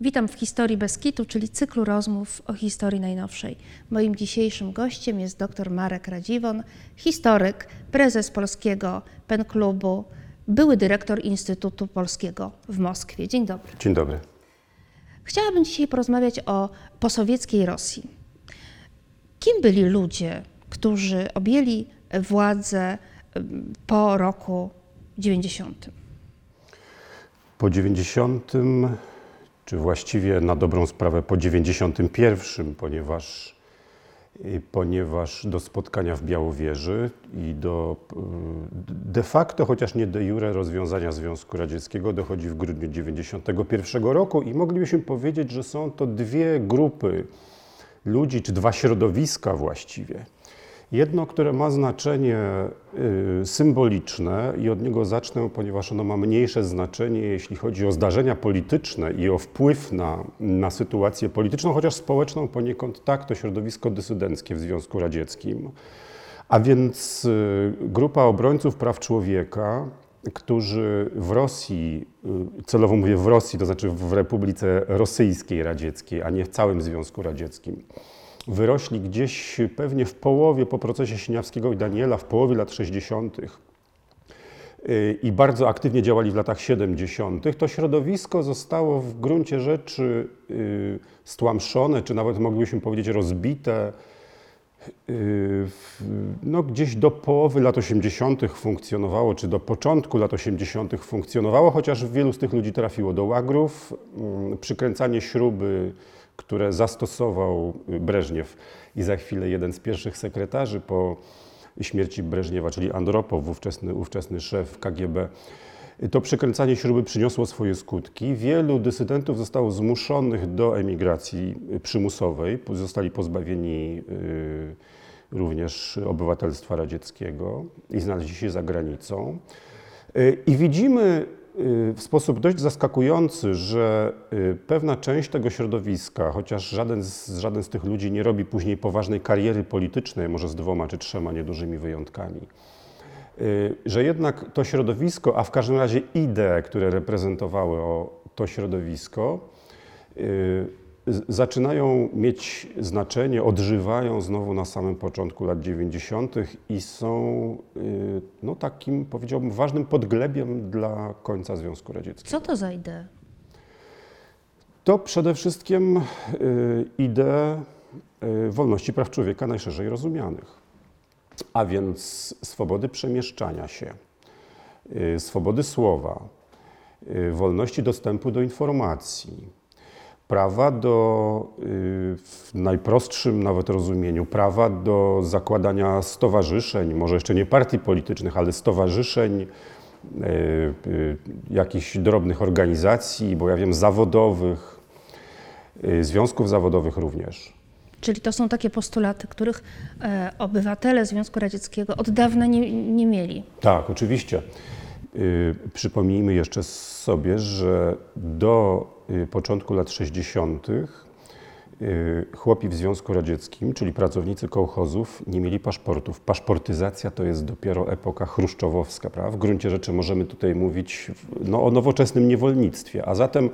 Witam w Historii Beskitu, czyli cyklu rozmów o historii najnowszej. Moim dzisiejszym gościem jest dr Marek Radziwon, historyk, prezes Polskiego Pen Klubu, były dyrektor Instytutu Polskiego w Moskwie. Dzień dobry. Dzień dobry. Chciałabym dzisiaj porozmawiać o posowieckiej Rosji. Kim byli ludzie, którzy objęli władzę po roku 90? Po 90, czy właściwie na dobrą sprawę po 91, ponieważ, y, ponieważ do spotkania w Białowieży i do y, de facto, chociaż nie de jure, rozwiązania Związku Radzieckiego dochodzi w grudniu 91 roku i moglibyśmy powiedzieć, że są to dwie grupy ludzi, czy dwa środowiska właściwie. Jedno, które ma znaczenie y, symboliczne i od niego zacznę, ponieważ ono ma mniejsze znaczenie, jeśli chodzi o zdarzenia polityczne i o wpływ na, na sytuację polityczną, chociaż społeczną poniekąd tak, to środowisko dysydenckie w Związku Radzieckim. A więc y, grupa obrońców praw człowieka, którzy w Rosji, y, celowo mówię w Rosji, to znaczy w Republice Rosyjskiej Radzieckiej, a nie w całym Związku Radzieckim, wyrośli gdzieś pewnie w połowie po procesie Siniawskiego i Daniela, w połowie lat 60. y, i bardzo aktywnie działali w latach 70., to środowisko zostało w gruncie rzeczy y, stłamszone, czy nawet moglibyśmy powiedzieć rozbite. y, No, gdzieś do połowy lat 80. funkcjonowało, czy do początku lat 80. funkcjonowało, chociaż wielu z tych ludzi trafiło do łagrów. Mm, Przykręcanie śruby, które zastosował y, Breżniew i za chwilę jeden z pierwszych sekretarzy po śmierci Breżniewa, czyli Andropow, ówczesny, ówczesny szef KGB, to przykręcanie śruby przyniosło swoje skutki. Wielu dysydentów zostało zmuszonych do emigracji y, przymusowej, zostali pozbawieni y, również obywatelstwa radzieckiego i znaleźli się za granicą. Y, I widzimy y, w sposób dość zaskakujący, że y, pewna część tego środowiska, chociaż żaden z, żaden z tych ludzi nie robi później poważnej kariery politycznej, może z dwoma czy trzema niedużymi wyjątkami, y, że jednak to środowisko, a w każdym razie idee, które reprezentowały o to środowisko, y, zaczynają mieć znaczenie, odżywają znowu na samym początku lat 90. i są y, no, takim, powiedziałbym, ważnym podglebiem dla końca Związku Radzieckiego. Co to za idee? To przede wszystkim y, idee y, wolności praw człowieka najszerzej rozumianych, a więc swobody przemieszczania się, swobody słowa, wolności dostępu do informacji, prawa do, y, w najprostszym nawet rozumieniu, prawa do zakładania stowarzyszeń, może jeszcze nie partii politycznych, ale stowarzyszeń, y, y, jakichś drobnych organizacji, bo ja wiem, zawodowych, związków zawodowych również. Czyli to są takie postulaty, których e, obywatele Związku Radzieckiego od dawna nie, nie mieli. Tak, oczywiście. Przypomnijmy jeszcze sobie, że do początku lat 60. y, chłopi w Związku Radzieckim, czyli pracownicy kołchozów, nie mieli paszportów. Paszportyzacja to jest dopiero epoka chruszczowowska. Prawda? W gruncie rzeczy możemy tutaj mówić no, o nowoczesnym niewolnictwie, a zatem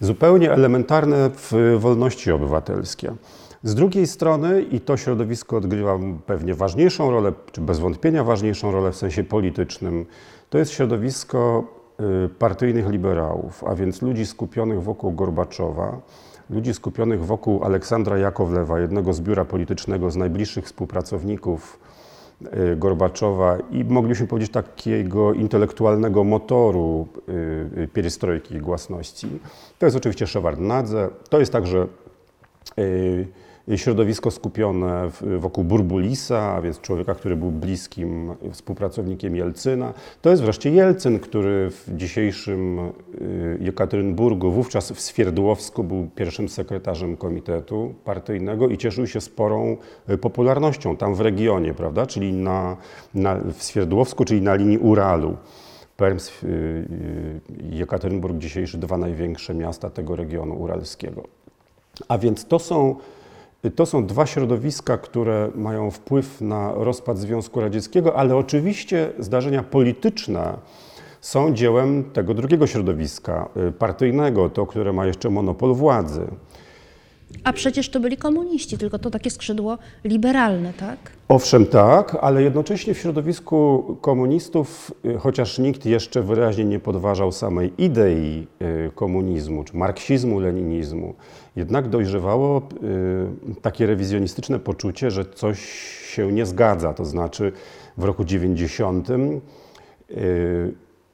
zupełnie elementarne wolności obywatelskie. Z drugiej strony, i to środowisko odgrywa pewnie ważniejszą rolę, czy bez wątpienia ważniejszą rolę w sensie politycznym, to jest środowisko y, partyjnych liberałów, a więc ludzi skupionych wokół Gorbaczowa, ludzi skupionych wokół Aleksandra Jakowlewa, jednego z biura politycznego, z najbliższych współpracowników y, Gorbaczowa i moglibyśmy powiedzieć takiego intelektualnego motoru y, y, pierestrojki i głasności. To jest oczywiście Szewardnadze, to jest także y, środowisko skupione wokół Burbulisa, a więc człowieka, który był bliskim współpracownikiem Jelcyna. To jest wreszcie Jelcyn, który w dzisiejszym y, Jekaterynburgu, wówczas w Swierdłowsku był pierwszym sekretarzem komitetu partyjnego i cieszył się sporą y, popularnością tam w regionie, prawda, czyli na, na, w Swierdłowsku, czyli na linii Uralu. Perms y, Jekaterynburg, dzisiejszy dwa największe miasta tego regionu uralskiego. A więc to są, to są dwa środowiska, które mają wpływ na rozpad Związku Radzieckiego, ale oczywiście zdarzenia polityczne są dziełem tego drugiego środowiska y, partyjnego, to, które ma jeszcze monopol władzy. A przecież to byli komuniści, tylko to takie skrzydło liberalne, tak? Owszem, tak, ale jednocześnie w środowisku komunistów, y, chociaż nikt jeszcze wyraźnie nie podważał samej idei y, komunizmu, czy marksizmu, leninizmu, jednak dojrzewało y, takie rewizjonistyczne poczucie, że coś się nie zgadza. To znaczy w roku 90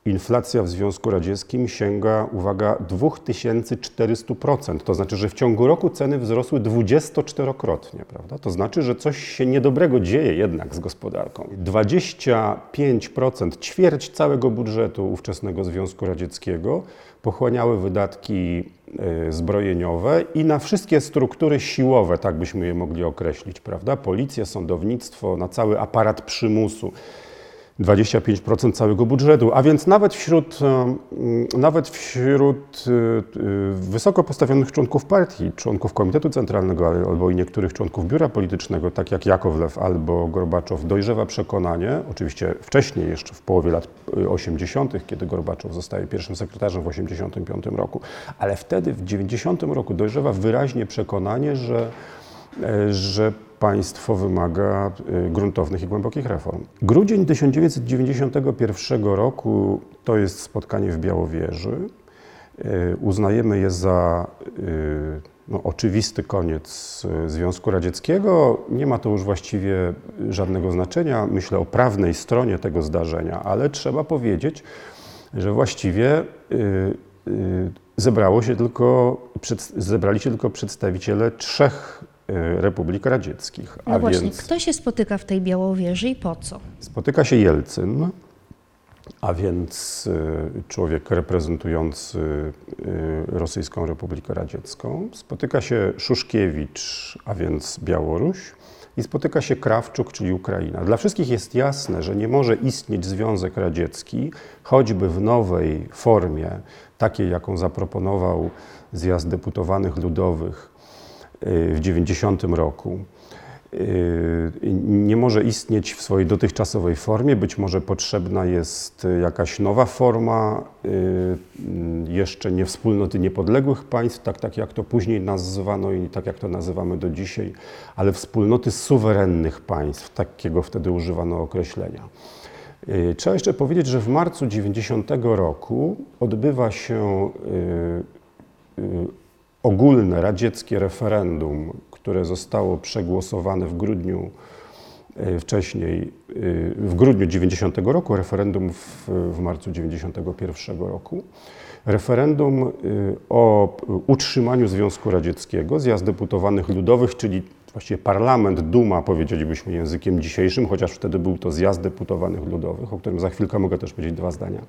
inflacja w Związku Radzieckim sięga, uwaga, 2400%. To znaczy, że w ciągu roku ceny wzrosły 24-krotnie, prawda? To znaczy, że coś się niedobrego dzieje jednak z gospodarką. 25%, ćwierć całego budżetu ówczesnego Związku Radzieckiego pochłaniały wydatki y, zbrojeniowe i na wszystkie struktury siłowe, tak byśmy je mogli określić, prawda? Policję, sądownictwo, na cały aparat przymusu. 25% całego budżetu, a więc nawet wśród, nawet wśród y, y, wysoko postawionych członków partii, członków Komitetu Centralnego albo i niektórych członków biura politycznego, tak jak Jakowlew albo Gorbaczow, dojrzewa przekonanie, oczywiście wcześniej, jeszcze w połowie lat 80., y, kiedy Gorbaczow zostaje pierwszym sekretarzem w 85 roku, ale wtedy w 90 roku dojrzewa wyraźnie przekonanie, że E, że państwo wymaga e, gruntownych i głębokich reform. Grudzień 1991 roku to jest spotkanie w Białowieży. E, uznajemy je za no, oczywisty koniec Związku Radzieckiego. Nie ma to już właściwie żadnego znaczenia. Myślę o prawnej stronie tego zdarzenia, ale trzeba powiedzieć, że właściwie zebrało się tylko, zebrali się tylko przedstawiciele trzech Republik Radzieckich. No właśnie, więc kto się spotyka w tej Białowieży i po co? Spotyka się Jelcyn, a więc y, człowiek reprezentujący y, Rosyjską Republikę Radziecką. Spotyka się Szuszkiewicz, a więc Białoruś. I spotyka się Krawczuk, czyli Ukraina. Dla wszystkich jest jasne, że nie może istnieć Związek Radziecki, choćby w nowej formie, takiej jaką zaproponował zjazd deputowanych ludowych w 90 roku y, nie może istnieć w swojej dotychczasowej formie. Być może potrzebna jest jakaś nowa forma, y, jeszcze nie wspólnoty niepodległych państw, tak, tak jak to później nazywano i tak jak to nazywamy do dzisiaj, ale wspólnoty suwerennych państw, takiego wtedy używano określenia. Y, trzeba jeszcze powiedzieć, że w marcu 90 roku odbywa się ogólne radzieckie referendum, które zostało przegłosowane w grudniu e, wcześniej, e, w grudniu 90 roku, referendum w, w marcu 91 roku. Referendum e, o utrzymaniu Związku Radzieckiego, zjazd deputowanych ludowych, czyli właściwie parlament, Duma, powiedzielibyśmy językiem dzisiejszym, chociaż wtedy był to zjazd deputowanych ludowych, o którym za chwilkę mogę też powiedzieć dwa zdania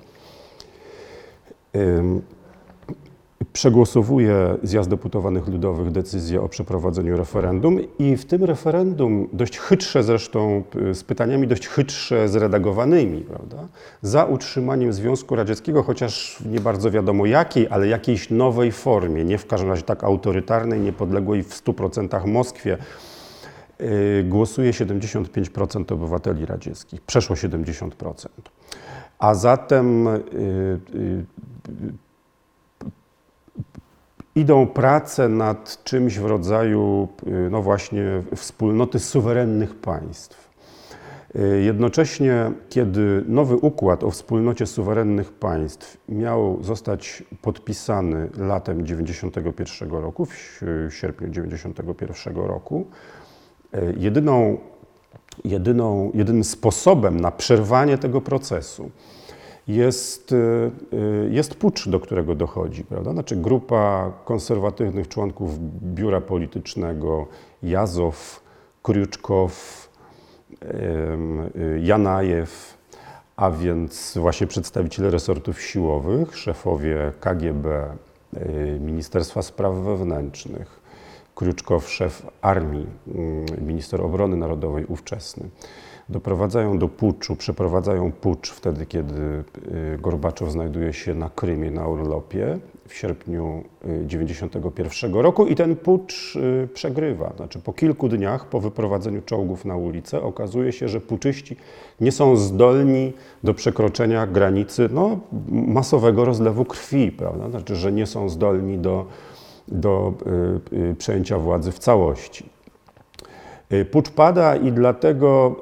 przegłosowuje zjazd deputowanych ludowych decyzję o przeprowadzeniu referendum i w tym referendum, dość chytrze zresztą, z pytaniami dość chytrze zredagowanymi, prawda, za utrzymaniem Związku Radzieckiego, chociaż nie bardzo wiadomo jakiej, ale jakiejś nowej formie, nie w każdym razie tak autorytarnej, niepodległej w 100% Moskwie, yy, głosuje 75% obywateli radzieckich, przeszło 70%. A zatem yy, idą prace nad czymś w rodzaju, y, no właśnie, wspólnoty suwerennych państw. Y, jednocześnie, kiedy nowy układ o wspólnocie suwerennych państw miał zostać podpisany latem 1991 roku, w sierpniu 1991 roku, y, jedyną, jedyną, jedynym sposobem na przerwanie tego procesu jest, y, y, jest pucz, do którego dochodzi. Prawda? Znaczy grupa konserwatywnych członków biura politycznego, Jazow, Kriuczkow, y, Janajew, a więc właśnie przedstawiciele resortów siłowych, szefowie KGB, Ministerstwa Spraw Wewnętrznych, Kriuczkow, szef armii, minister obrony narodowej ówczesny doprowadzają do puczu, przeprowadzają pucz wtedy, kiedy y, Gorbaczow znajduje się na Krymie, na urlopie. w sierpniu 1991 roku i ten pucz y, przegrywa. Znaczy po kilku dniach po wyprowadzeniu czołgów na ulicę okazuje się, że puczyści nie są zdolni do przekroczenia granicy no, masowego rozlewu krwi, prawda? Znaczy, że nie są zdolni do, do y, y, przejęcia władzy w całości. Y, Pucz pada i dlatego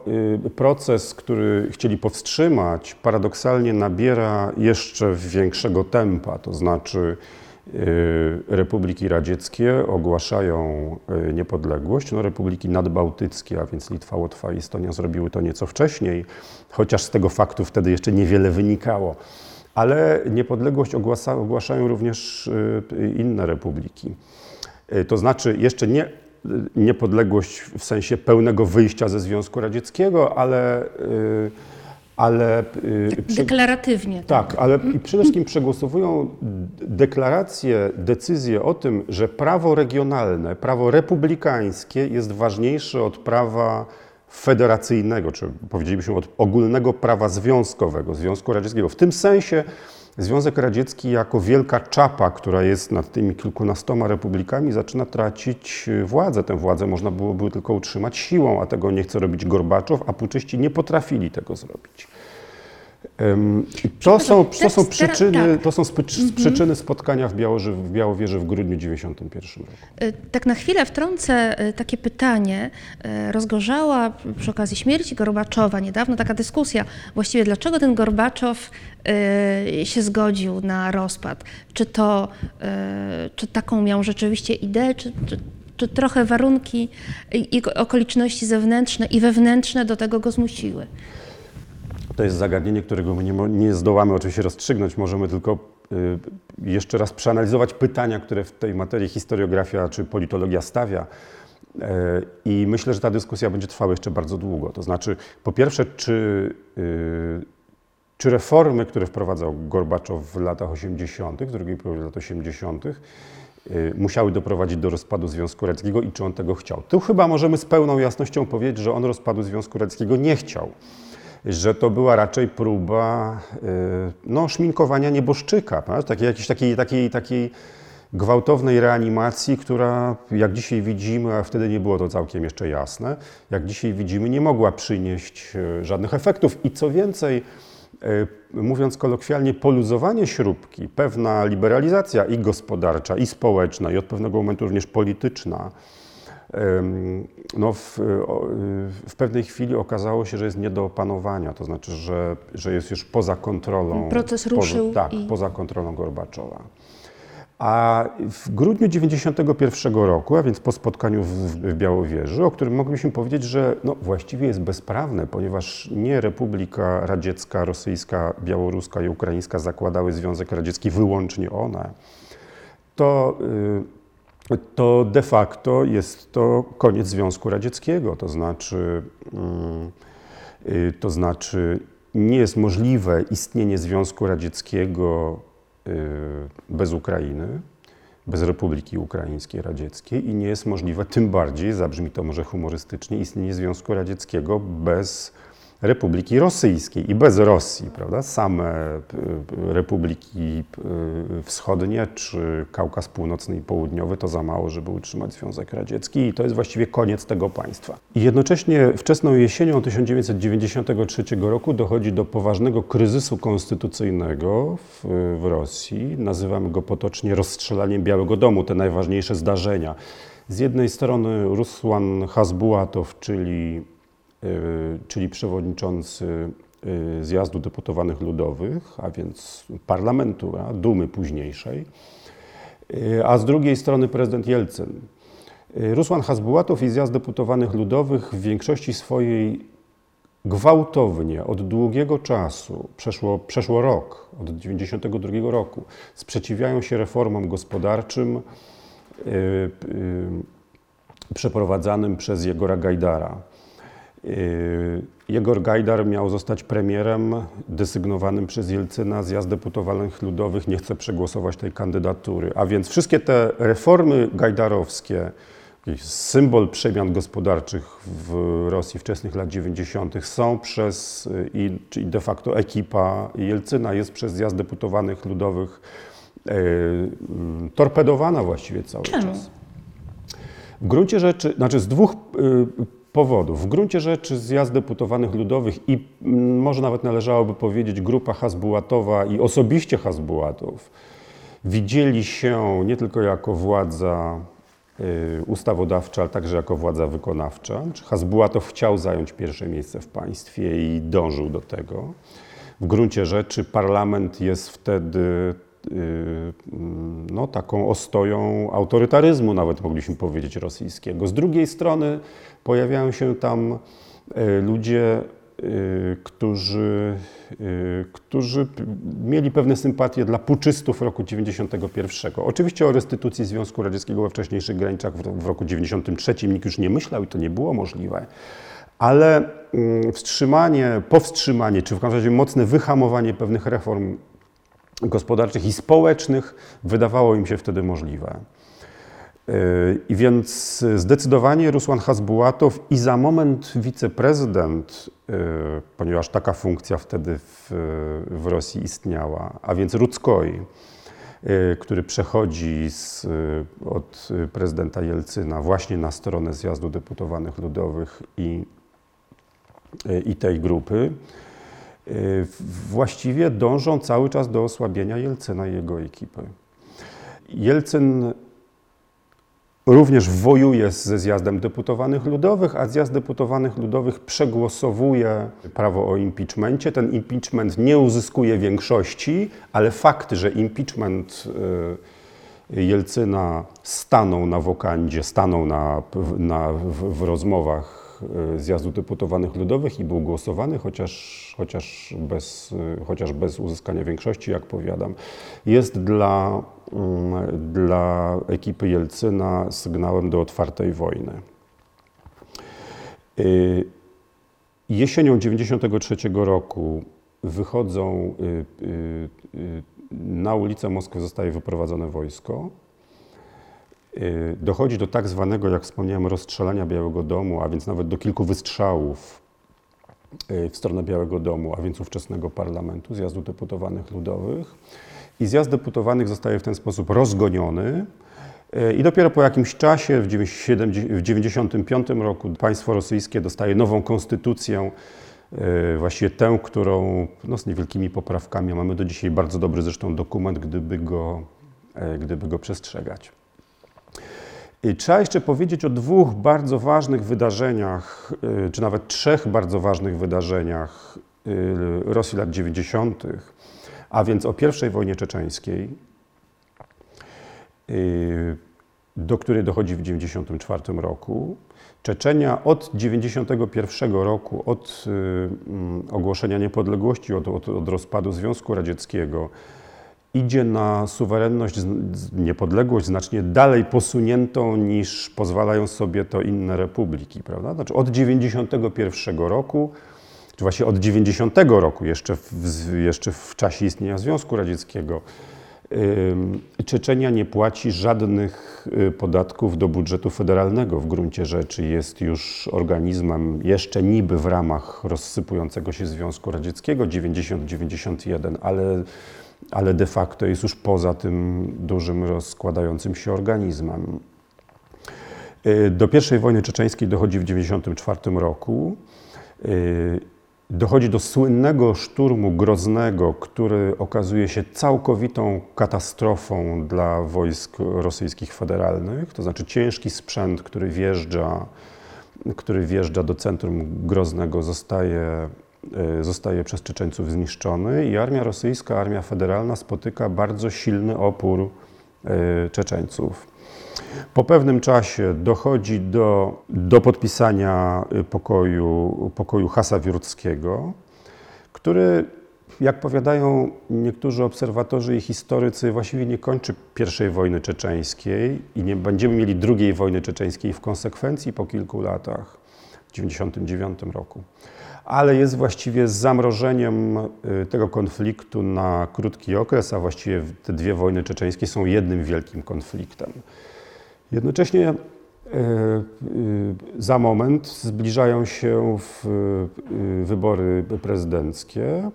y, proces, który chcieli powstrzymać, paradoksalnie nabiera jeszcze większego tempa. To znaczy, y, republiki radzieckie ogłaszają niepodległość. No, republiki nadbałtyckie, a więc Litwa, Łotwa i Estonia, zrobiły to nieco wcześniej, chociaż z tego faktu wtedy jeszcze niewiele wynikało. Ale niepodległość ogłaszają również inne republiki. To znaczy, jeszcze nie niepodległość w sensie pełnego wyjścia ze Związku Radzieckiego, ale, y, ale y, przy- Deklaratywnie. tak, ale i przede wszystkim przegłosowują deklaracje, decyzje o tym, że prawo regionalne, prawo republikańskie jest ważniejsze od prawa federacyjnego, czy powiedzielibyśmy od ogólnego prawa związkowego, Związku Radzieckiego. W tym sensie Związek Radziecki jako wielka czapa, która jest nad tymi kilkunastoma republikami, zaczyna tracić y, władzę. Tę władzę można byłoby tylko utrzymać siłą, a tego nie chce robić Gorbaczow, a puczyści nie potrafili tego zrobić. I To są, to są przyczyny, tak. To są przyczyny spotkania w, Białoży, w Białowieży w grudniu 1991 roku. Y, Tak na chwilę wtrącę y, takie pytanie. Y, Rozgorzała przy okazji śmierci Gorbaczowa niedawno taka dyskusja, właściwie dlaczego ten Gorbaczow się zgodził na rozpad. Czy to, czy taką miał rzeczywiście ideę, czy, czy, czy trochę warunki i okoliczności zewnętrzne i wewnętrzne do tego go zmusiły? To jest zagadnienie, którego my nie, nie zdołamy oczywiście rozstrzygnąć. Możemy tylko y, jeszcze raz przeanalizować pytania, które w tej materii historiografia czy politologia stawia. E, I myślę, że ta dyskusja będzie trwała jeszcze bardzo długo. To znaczy, po pierwsze, czy, y, czy reformy, które wprowadzał Gorbaczow w latach 80., w drugiej połowie lat 80., y, musiały doprowadzić do rozpadu Związku Radzieckiego i czy on tego chciał. Tu chyba możemy z pełną jasnością powiedzieć, że on rozpadu Związku Radzieckiego nie chciał że to była raczej próba y, no, szminkowania nieboszczyka, takiej, jakiejś takiej, takiej, takiej gwałtownej reanimacji, która jak dzisiaj widzimy, a wtedy nie było to całkiem jeszcze jasne, jak dzisiaj widzimy, nie mogła przynieść y, żadnych efektów. I co więcej, y, mówiąc kolokwialnie, poluzowanie śrubki, pewna liberalizacja i gospodarcza, i społeczna, i od pewnego momentu również polityczna, no w, o, y, w pewnej chwili okazało się, że jest nie do opanowania, to znaczy, że, że jest już poza kontrolą. Proces ruszył Poza, tak, i- poza kontrolą Gorbaczowa. A w grudniu 91 roku, a więc po spotkaniu w, w Białowieży, o którym moglibyśmy powiedzieć, że no, właściwie jest bezprawne, ponieważ nie Republika Radziecka, Rosyjska, Białoruska i Ukraińska zakładały Związek Radziecki, wyłącznie one, to, y, to de facto jest to koniec Związku Radzieckiego. To znaczy, mm, y, to znaczy nie jest możliwe istnienie Związku Radzieckiego y, bez Ukrainy, bez Republiki Ukraińskiej Radzieckiej i nie jest możliwe, tym bardziej, zabrzmi to może humorystycznie, istnienie Związku Radzieckiego bez Republiki Rosyjskiej i bez Rosji, prawda? Same y, republiki y, wschodnie czy Kaukaz Północny i Południowy to za mało, żeby utrzymać Związek Radziecki i to jest właściwie koniec tego państwa. I jednocześnie wczesną jesienią 1993 roku dochodzi do poważnego kryzysu konstytucyjnego w, w Rosji. Nazywamy go potocznie rozstrzelaniem Białego Domu, te najważniejsze zdarzenia. Z jednej strony Rusłan Hasbułatow, czyli czyli przewodniczący y, Zjazdu Deputowanych Ludowych, a więc parlamentu, a Dumy późniejszej, y, a z drugiej strony prezydent Jelcyn. Y, Rusłan Hasbułatow i Zjazd Deputowanych Ludowych w większości swojej gwałtownie od długiego czasu, przeszło, przeszło rok, od 1992 roku, sprzeciwiają się reformom gospodarczym y, y, przeprowadzanym przez Jegora Gajdara. Yy, Jegor Gajdar miał zostać premierem desygnowanym przez Jelcyna. Zjazd Deputowanych Ludowych nie chce przegłosować tej kandydatury. A więc wszystkie te reformy gajdarowskie, symbol przemian gospodarczych w Rosji wczesnych lat 90. są przez, yy, i, czyli de facto ekipa Jelcyna jest przez Zjazd Deputowanych Ludowych e, torpedowana właściwie cały Czemu? czas. W gruncie rzeczy, znaczy z dwóch powodów. W gruncie rzeczy zjazd deputowanych ludowych i mm, może nawet należałoby powiedzieć grupa Hasbułatowa i osobiście Hasbułatów widzieli się nie tylko jako władza y, ustawodawcza, ale także jako władza wykonawcza. Hasbułatow chciał zająć pierwsze miejsce w państwie i dążył do tego. W gruncie rzeczy parlament jest wtedy no, taką ostoją autorytaryzmu, nawet mogliśmy powiedzieć, rosyjskiego. Z drugiej strony pojawiają się tam y, ludzie, y, którzy, y, którzy mieli pewne sympatie dla puczystów roku 91. Oczywiście o restytucji Związku Radzieckiego we wcześniejszych granicach w, w roku 93 nikt już nie myślał i to nie było możliwe. Ale mm, wstrzymanie, powstrzymanie, czy w każdym razie mocne wyhamowanie pewnych reform gospodarczych i społecznych wydawało im się wtedy możliwe. Yy, I więc zdecydowanie Rusłan Hasbułatow i za moment wiceprezydent, yy, ponieważ taka funkcja wtedy w, w Rosji istniała, a więc Ruckoj, yy, który przechodzi z, od prezydenta Jelcyna właśnie na stronę Zjazdu Deputowanych Ludowych i, i tej grupy, właściwie dążą cały czas do osłabienia Jelcyna i jego ekipy. Jelcyn również wojuje ze zjazdem deputowanych ludowych, a zjazd deputowanych ludowych przegłosowuje prawo o impeachmencie. Ten impeachment nie uzyskuje większości, ale fakt, że impeachment y, Jelcyna stanął na wokandzie, stanął na, na, w, w rozmowach zjazdu deputowanych ludowych i był głosowany, chociaż, chociaż, bez, y, chociaż bez uzyskania większości, jak powiadam, jest dla, mm, dla ekipy Jelcyna sygnałem do otwartej wojny. Y, Jesienią 1993 roku wychodzą na ulicę Moskwy, zostaje wyprowadzone wojsko. Y, Dochodzi do tak zwanego, jak wspomniałem, rozstrzelania Białego Domu, a więc nawet do kilku wystrzałów y, w stronę Białego Domu, a więc ówczesnego parlamentu, zjazdu deputowanych ludowych. I zjazd deputowanych zostaje w ten sposób rozgoniony. Y, I dopiero po jakimś czasie, w 1995 roku, państwo rosyjskie dostaje nową konstytucję, właściwie tę, którą no, z niewielkimi poprawkami, mamy do dzisiaj bardzo dobry zresztą dokument, gdyby go, gdyby go przestrzegać. I Trzeba jeszcze powiedzieć o dwóch bardzo ważnych wydarzeniach, y, czy nawet trzech bardzo ważnych wydarzeniach y, Rosji lat 90., a więc o I wojnie czeczeńskiej, y, do której dochodzi w 1994 roku. Czeczenia od 1991 roku, od mm, ogłoszenia niepodległości, od, od, od rozpadu Związku Radzieckiego, idzie na suwerenność, niepodległość znacznie dalej posuniętą niż pozwalają sobie to inne republiki, prawda? Znaczy od 91 roku, czy właśnie od 90 roku, jeszcze w, jeszcze w czasie istnienia Związku Radzieckiego, Czeczenia nie płaci żadnych y, podatków do budżetu federalnego w gruncie rzeczy. Jest już organizmem jeszcze niby w ramach rozsypującego się Związku Radzieckiego 90-91, ale, ale de facto jest już poza tym dużym rozkładającym się organizmem. Y, Do I wojny czeczeńskiej dochodzi w 1994 roku. Y, Dochodzi do słynnego szturmu Groznego, który okazuje się całkowitą katastrofą dla wojsk rosyjskich federalnych. To znaczy ciężki sprzęt, który wjeżdża, który wjeżdża do centrum Groznego, zostaje, zostaje przez Czeczeńców zniszczony i armia rosyjska, armia federalna spotyka bardzo silny opór y, Czeczeńców. Po pewnym czasie dochodzi do, do podpisania y, pokoju, pokoju Hasawiurckiego, który, jak powiadają niektórzy obserwatorzy i historycy, właściwie nie kończy I wojny czeczeńskiej i nie będziemy mieli II wojny czeczeńskiej w konsekwencji po kilku latach, w 1999 roku. Ale jest właściwie zamrożeniem y, tego konfliktu na krótki okres, a właściwie te dwie wojny czeczeńskie są jednym wielkim konfliktem. Jednocześnie e, y, za moment zbliżają się y, wybory prezydenckie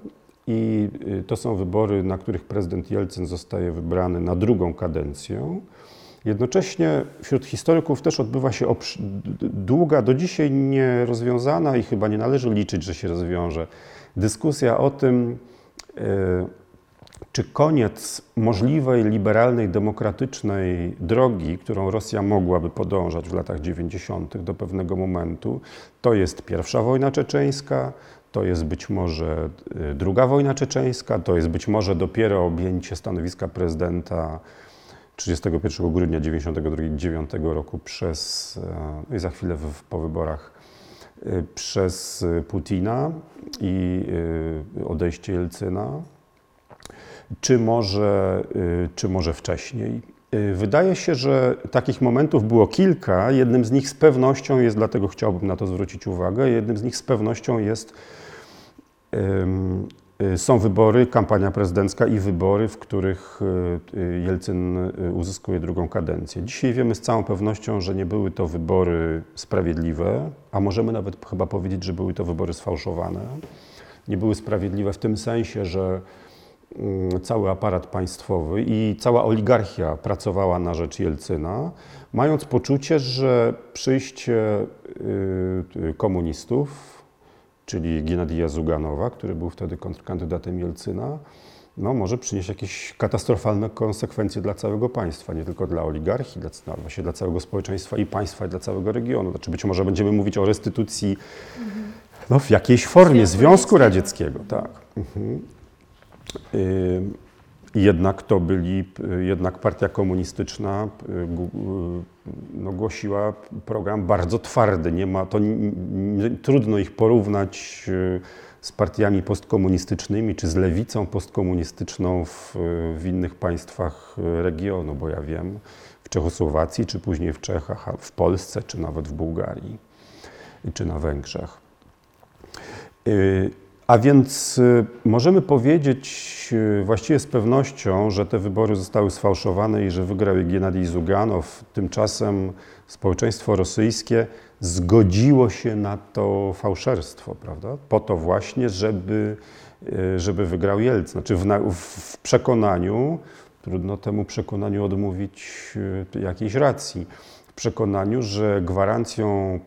i y, to są wybory, na których prezydent Jelcyn zostaje wybrany na drugą kadencję. Jednocześnie wśród historyków też odbywa się długa, do dzisiaj nierozwiązana i chyba nie należy liczyć, że się rozwiąże, dyskusja o tym, y, czy koniec możliwej, liberalnej, demokratycznej drogi, którą Rosja mogłaby podążać w latach 90. do pewnego momentu, to jest pierwsza wojna czeczeńska, to jest być może y, druga wojna czeczeńska, to jest być może dopiero objęcie stanowiska prezydenta 31 grudnia 1999 roku przez, e, i za chwilę w, po wyborach, y, przez y, Putina i odejście Jelcyna czy może, czy może wcześniej. Wydaje się, że takich momentów było kilka. Jednym z nich z pewnością jest, dlatego chciałbym na to zwrócić uwagę, jednym z nich z pewnością jest, są wybory, kampania prezydencka i wybory, w których y, y, Jelcyn y, uzyskuje drugą kadencję. Dzisiaj wiemy z całą pewnością, że nie były to wybory sprawiedliwe, a możemy nawet chyba powiedzieć, że były to wybory sfałszowane. Nie były sprawiedliwe w tym sensie, że mm, cały aparat państwowy i cała oligarchia pracowała na rzecz Jelcyna, mając poczucie, że przyjście y, y, komunistów, czyli Giennadija Zuganowa, który był wtedy kontrkandydatem Jelcyna, no, może przynieść jakieś katastrofalne konsekwencje dla całego państwa, nie tylko dla oligarchii, dla, no, właśnie dla całego społeczeństwa i państwa, i dla całego regionu. Znaczy być może będziemy mówić o restytucji no, w jakiejś formie Związku Związku Radzieckiego. Tak. Mhm. Y, Jednak to byli, y, jednak partia komunistyczna y, y, no, głosiła program bardzo twardy. Nie ma, to n- n- trudno ich porównać z partiami postkomunistycznymi czy z lewicą postkomunistyczną w, w innych państwach regionu, bo ja wiem, w Czechosłowacji, czy później w Czechach, w Polsce, czy nawet w Bułgarii, czy na Węgrzech. A więc y, możemy powiedzieć y, właściwie z pewnością, że te wybory zostały sfałszowane i że wygrał je Gennadij Zuganow. Tymczasem społeczeństwo rosyjskie zgodziło się na to fałszerstwo, prawda? Po to właśnie, żeby, y, żeby wygrał Jelcyn. Znaczy w, w przekonaniu, trudno temu przekonaniu odmówić jakiejś racji, przekonaniu, że gwarancją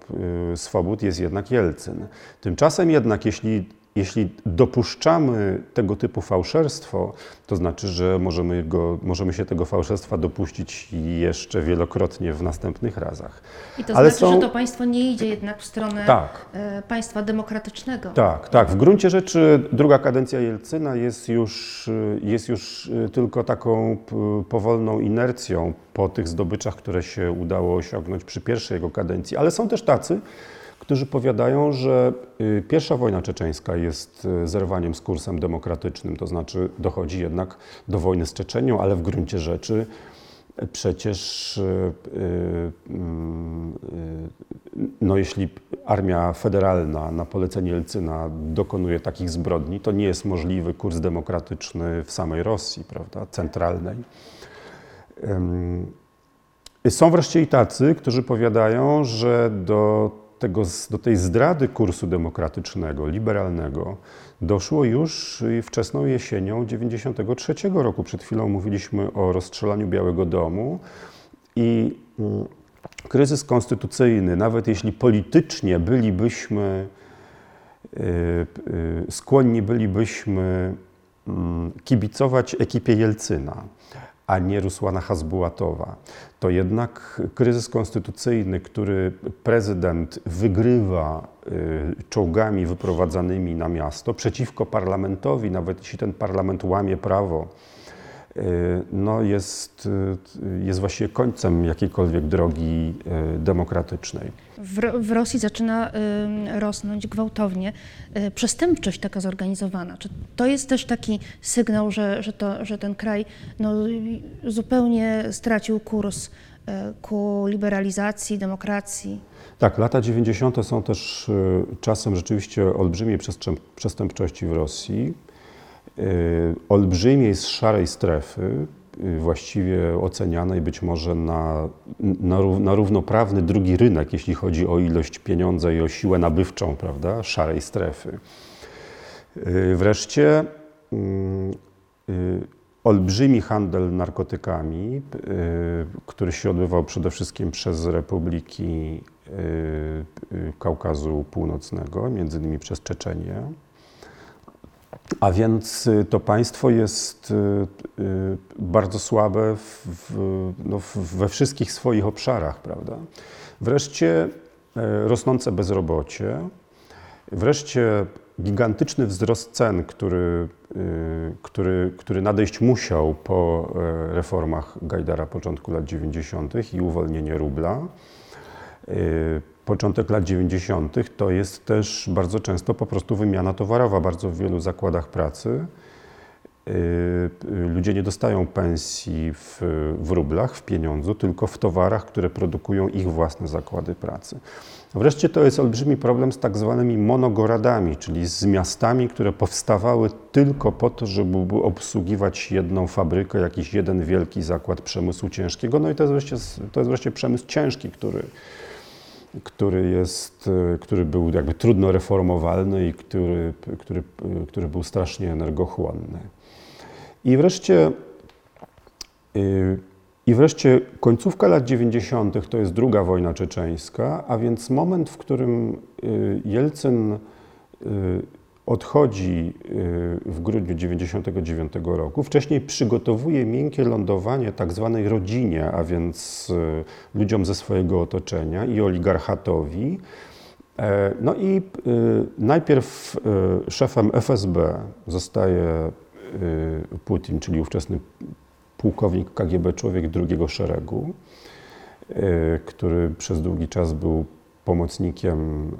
swobód jest jednak Jelcyn. Tymczasem jednak, jeśli, jeśli dopuszczamy tego typu fałszerstwo, to znaczy, że możemy, go, możemy się tego fałszerstwa dopuścić jeszcze wielokrotnie w następnych razach. I to Ale znaczy, są- że to państwo nie idzie jednak w stronę Tak. e, państwa demokratycznego. Tak, tak. W gruncie rzeczy druga kadencja Jelcyna jest już, y, jest już y, tylko taką powolną inercją po tych zdobyczach, które się udało osiągnąć przy pierwszej jego kadencji. Ale są też tacy, którzy powiadają, że y, pierwsza wojna czeczeńska jest y, zerwaniem z kursem demokratycznym, to znaczy dochodzi jednak do wojny z Czeczenią, ale w gruncie rzeczy Przecież y, no, jeśli armia federalna na polecenie Jelcyna dokonuje takich zbrodni, to nie jest możliwy kurs demokratyczny w samej Rosji, prawda, centralnej. Są wreszcie i tacy, którzy powiadają, że do, tego, do tej zdrady kursu demokratycznego, liberalnego doszło już wczesną jesienią 93 roku. Przed chwilą mówiliśmy o rozstrzelaniu Białego Domu i mm, kryzys konstytucyjny, nawet jeśli politycznie bylibyśmy y, y, skłonni bylibyśmy mm, kibicować ekipie Jelcyna, a nie Rusłana Hasbułatowa, to jednak kryzys konstytucyjny, który prezydent wygrywa y, czołgami wyprowadzanymi na miasto przeciwko parlamentowi, nawet jeśli ten parlament łamie prawo, no jest, y, jest właściwie końcem jakiejkolwiek drogi y, demokratycznej. W, w Rosji zaczyna rosnąć gwałtownie przestępczość taka zorganizowana. Czy to jest też taki sygnał, że, że, to, że ten kraj no, zupełnie stracił kurs ku liberalizacji, demokracji? Tak, lata 90. są też czasem rzeczywiście olbrzymiej przestępczości w Rosji, olbrzymiej z szarej strefy, y, właściwie ocenianej być może na, na, na równoprawny drugi rynek, jeśli chodzi o ilość pieniądza i o siłę nabywczą, prawda, szarej strefy. Y, Wreszcie mm, y, olbrzymi handel narkotykami, y, który się odbywał przede wszystkim przez republiki y, y, Kaukazu Północnego, między innymi przez Czeczenię. A więc y, to państwo jest y, y, bardzo słabe w, no, we wszystkich swoich obszarach, prawda? Wreszcie e, rosnące bezrobocie, wreszcie gigantyczny wzrost cen, który, który, który nadejść musiał po e, reformach Gajdara początku lat 90. i uwolnienie rubla. Początek lat 90. to jest też bardzo często po prostu wymiana towarowa bardzo w wielu zakładach pracy. Y, y, Ludzie nie dostają pensji w, w rublach, w pieniądzu, tylko w towarach, które produkują ich własne zakłady pracy. Wreszcie to jest olbrzymi problem z tak zwanymi monogoradami, czyli z miastami, które powstawały tylko po to, żeby obsługiwać jedną fabrykę, jakiś jeden wielki zakład przemysłu ciężkiego. No i to jest wreszcie, to jest wreszcie przemysł ciężki, który, który, jest, y, który był jakby trudno reformowalny i który, który, y, który był strasznie energochłonny. I wreszcie, y, I wreszcie końcówka lat 90. to jest druga wojna czeczeńska, a więc moment, w którym Jelcyn odchodzi y, w grudniu 99 roku. Wcześniej przygotowuje miękkie lądowanie tak zwanej rodzinie, a więc y, ludziom ze swojego otoczenia i oligarchatowi. E, No i y, najpierw szefem FSB zostaje Putin, czyli ówczesny pułkownik KGB, człowiek drugiego szeregu, który przez długi czas był pomocnikiem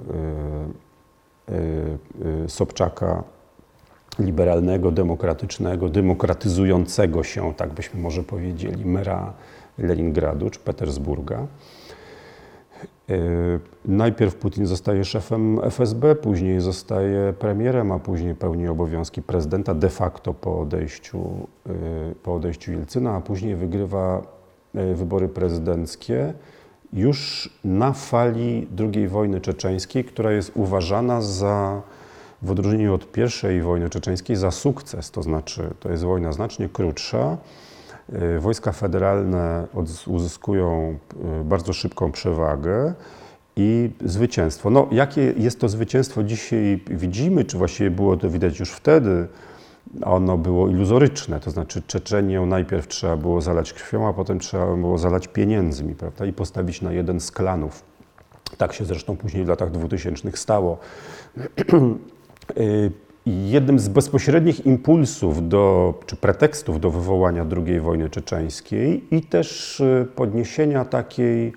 Sobczaka, liberalnego, demokratycznego, demokratyzującego się, tak byśmy może powiedzieli, mera Leningradu czy Petersburga. Y, Najpierw Putin zostaje szefem FSB, później zostaje premierem, a później pełni obowiązki prezydenta de facto po odejściu, y, po odejściu Jelcyna, a później wygrywa y, wybory prezydenckie już na fali II wojny czeczeńskiej, która jest uważana za, w odróżnieniu od pierwszej wojny czeczeńskiej, za sukces. To znaczy, to jest wojna znacznie krótsza. Y, Wojska federalne uzyskują y, bardzo szybką przewagę i zwycięstwo. No, jakie jest to zwycięstwo dzisiaj widzimy, czy właściwie było to widać już wtedy, ono było iluzoryczne, to znaczy Czeczenię najpierw trzeba było zalać krwią, a potem trzeba było zalać pieniędzmi, prawda, i postawić na jeden z klanów. Tak się zresztą później w latach 2000 stało. Y, Jednym z bezpośrednich impulsów do, czy pretekstów do wywołania II wojny czeczeńskiej i też y, podniesienia takiej,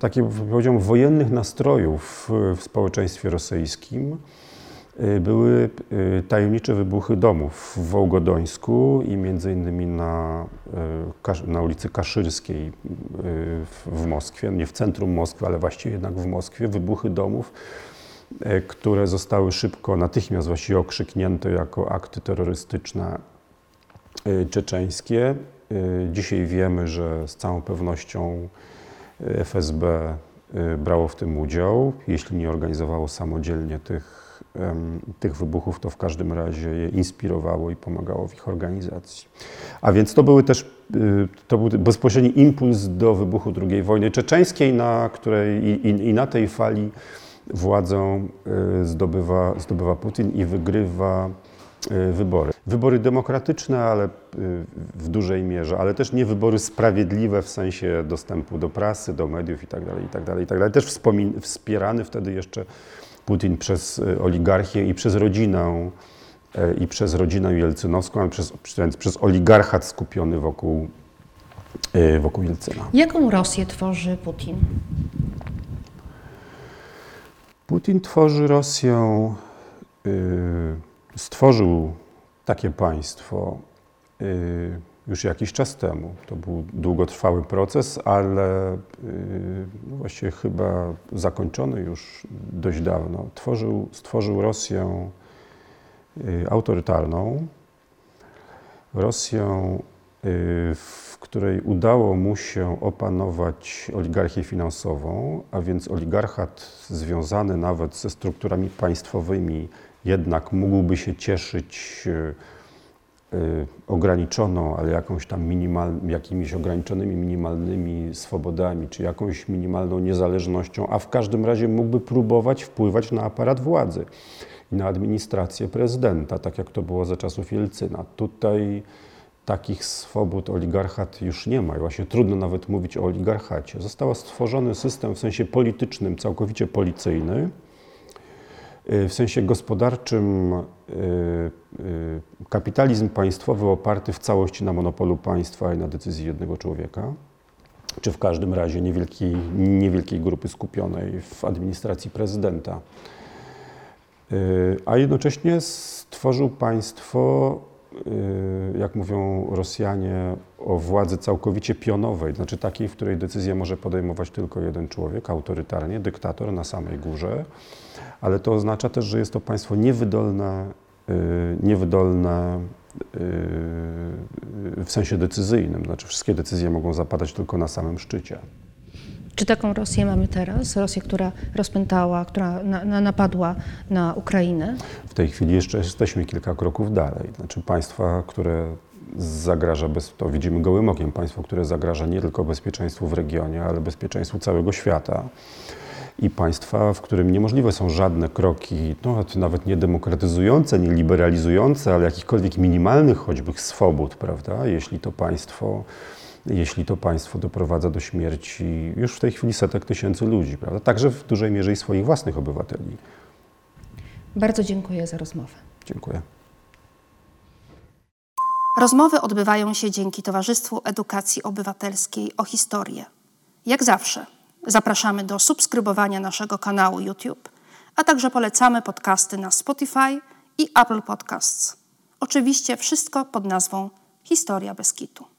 takiej powiedziałbym, wojennych nastrojów w, społeczeństwie rosyjskim były y, tajemnicze wybuchy domów w Wołgodońsku i między innymi na, y, na ulicy Kaszyrskiej y, w, Moskwie, nie w centrum Moskwy, ale właściwie jednak w Moskwie, wybuchy domów, które zostały szybko, natychmiast właściwie okrzyknięte jako akty terrorystyczne czeczeńskie. Dzisiaj wiemy, że z całą pewnością FSB brało w tym udział. Jeśli nie organizowało samodzielnie tych, tych wybuchów, to w każdym razie je inspirowało i pomagało w ich organizacji. A więc to były też y, to był bezpośredni impuls do wybuchu II wojny czeczeńskiej, na której i, i, na tej fali władzę y, zdobywa, zdobywa Putin i wygrywa y, wybory. Wybory demokratyczne, ale w dużej mierze, ale też nie wybory sprawiedliwe w sensie dostępu do prasy, do mediów itd. itd., itd. Też wspierany wtedy jeszcze Putin przez y, oligarchię i przez rodzinę y, i przez rodzinę jelcynowską, ale przez, przez, przez oligarchat skupiony wokół, y, wokół Jelcyna. Jaką Rosję tworzy Putin? Putin tworzy Rosję, stworzył takie państwo już jakiś czas temu. To był długotrwały proces, ale y, no właściwie chyba zakończony już dość dawno. Tworzył, stworzył Rosję y, autorytarną, Rosję, y, w której udało mu się opanować oligarchię finansową, a więc oligarchat związany nawet ze strukturami państwowymi jednak mógłby się cieszyć ograniczoną, ale jakąś tam minimal, jakimiś ograniczonymi, minimalnymi swobodami, czy jakąś minimalną niezależnością, a w każdym razie mógłby próbować wpływać na aparat władzy i na administrację prezydenta, tak jak to było za czasów Jelcyna. Tutaj takich swobód oligarchat już nie ma. Właśnie trudno nawet mówić o oligarchacie. Został stworzony system w sensie politycznym, całkowicie policyjny. Y, w sensie gospodarczym y, y, kapitalizm państwowy oparty w całości na monopolu państwa i na decyzji jednego człowieka, czy w każdym razie niewielkiej, niewielkiej grupy skupionej w administracji prezydenta. A jednocześnie stworzył państwo jak mówią Rosjanie, o władzy całkowicie pionowej, znaczy takiej, w której decyzję może podejmować tylko jeden człowiek, autorytarnie, dyktator na samej górze, ale to oznacza też, że jest to państwo niewydolne, y, niewydolne y, w sensie decyzyjnym, znaczy wszystkie decyzje mogą zapadać tylko na samym szczycie. Czy taką Rosję mamy teraz? Rosję, która rozpętała, która na, na napadła na Ukrainę? W tej chwili jeszcze jesteśmy kilka kroków dalej. Znaczy państwa, które zagraża, bez, to widzimy gołym okiem, państwo, które zagraża nie tylko bezpieczeństwu w regionie, ale bezpieczeństwu całego świata. I państwa, w którym niemożliwe są żadne kroki, no, nawet nie demokratyzujące, nie liberalizujące, ale jakichkolwiek minimalnych choćby swobód, prawda? Jeśli to państwo jeśli to państwo doprowadza do śmierci już w tej chwili setek tysięcy ludzi, prawda? Także w dużej mierze i swoich własnych obywateli. Bardzo dziękuję za rozmowę. Dziękuję. Rozmowy odbywają się dzięki Towarzystwu Edukacji Obywatelskiej o historię. Jak zawsze, zapraszamy do subskrybowania naszego kanału YouTube, a także polecamy podcasty na Spotify i Apple Podcasts. Oczywiście wszystko pod nazwą Historia Beskitu.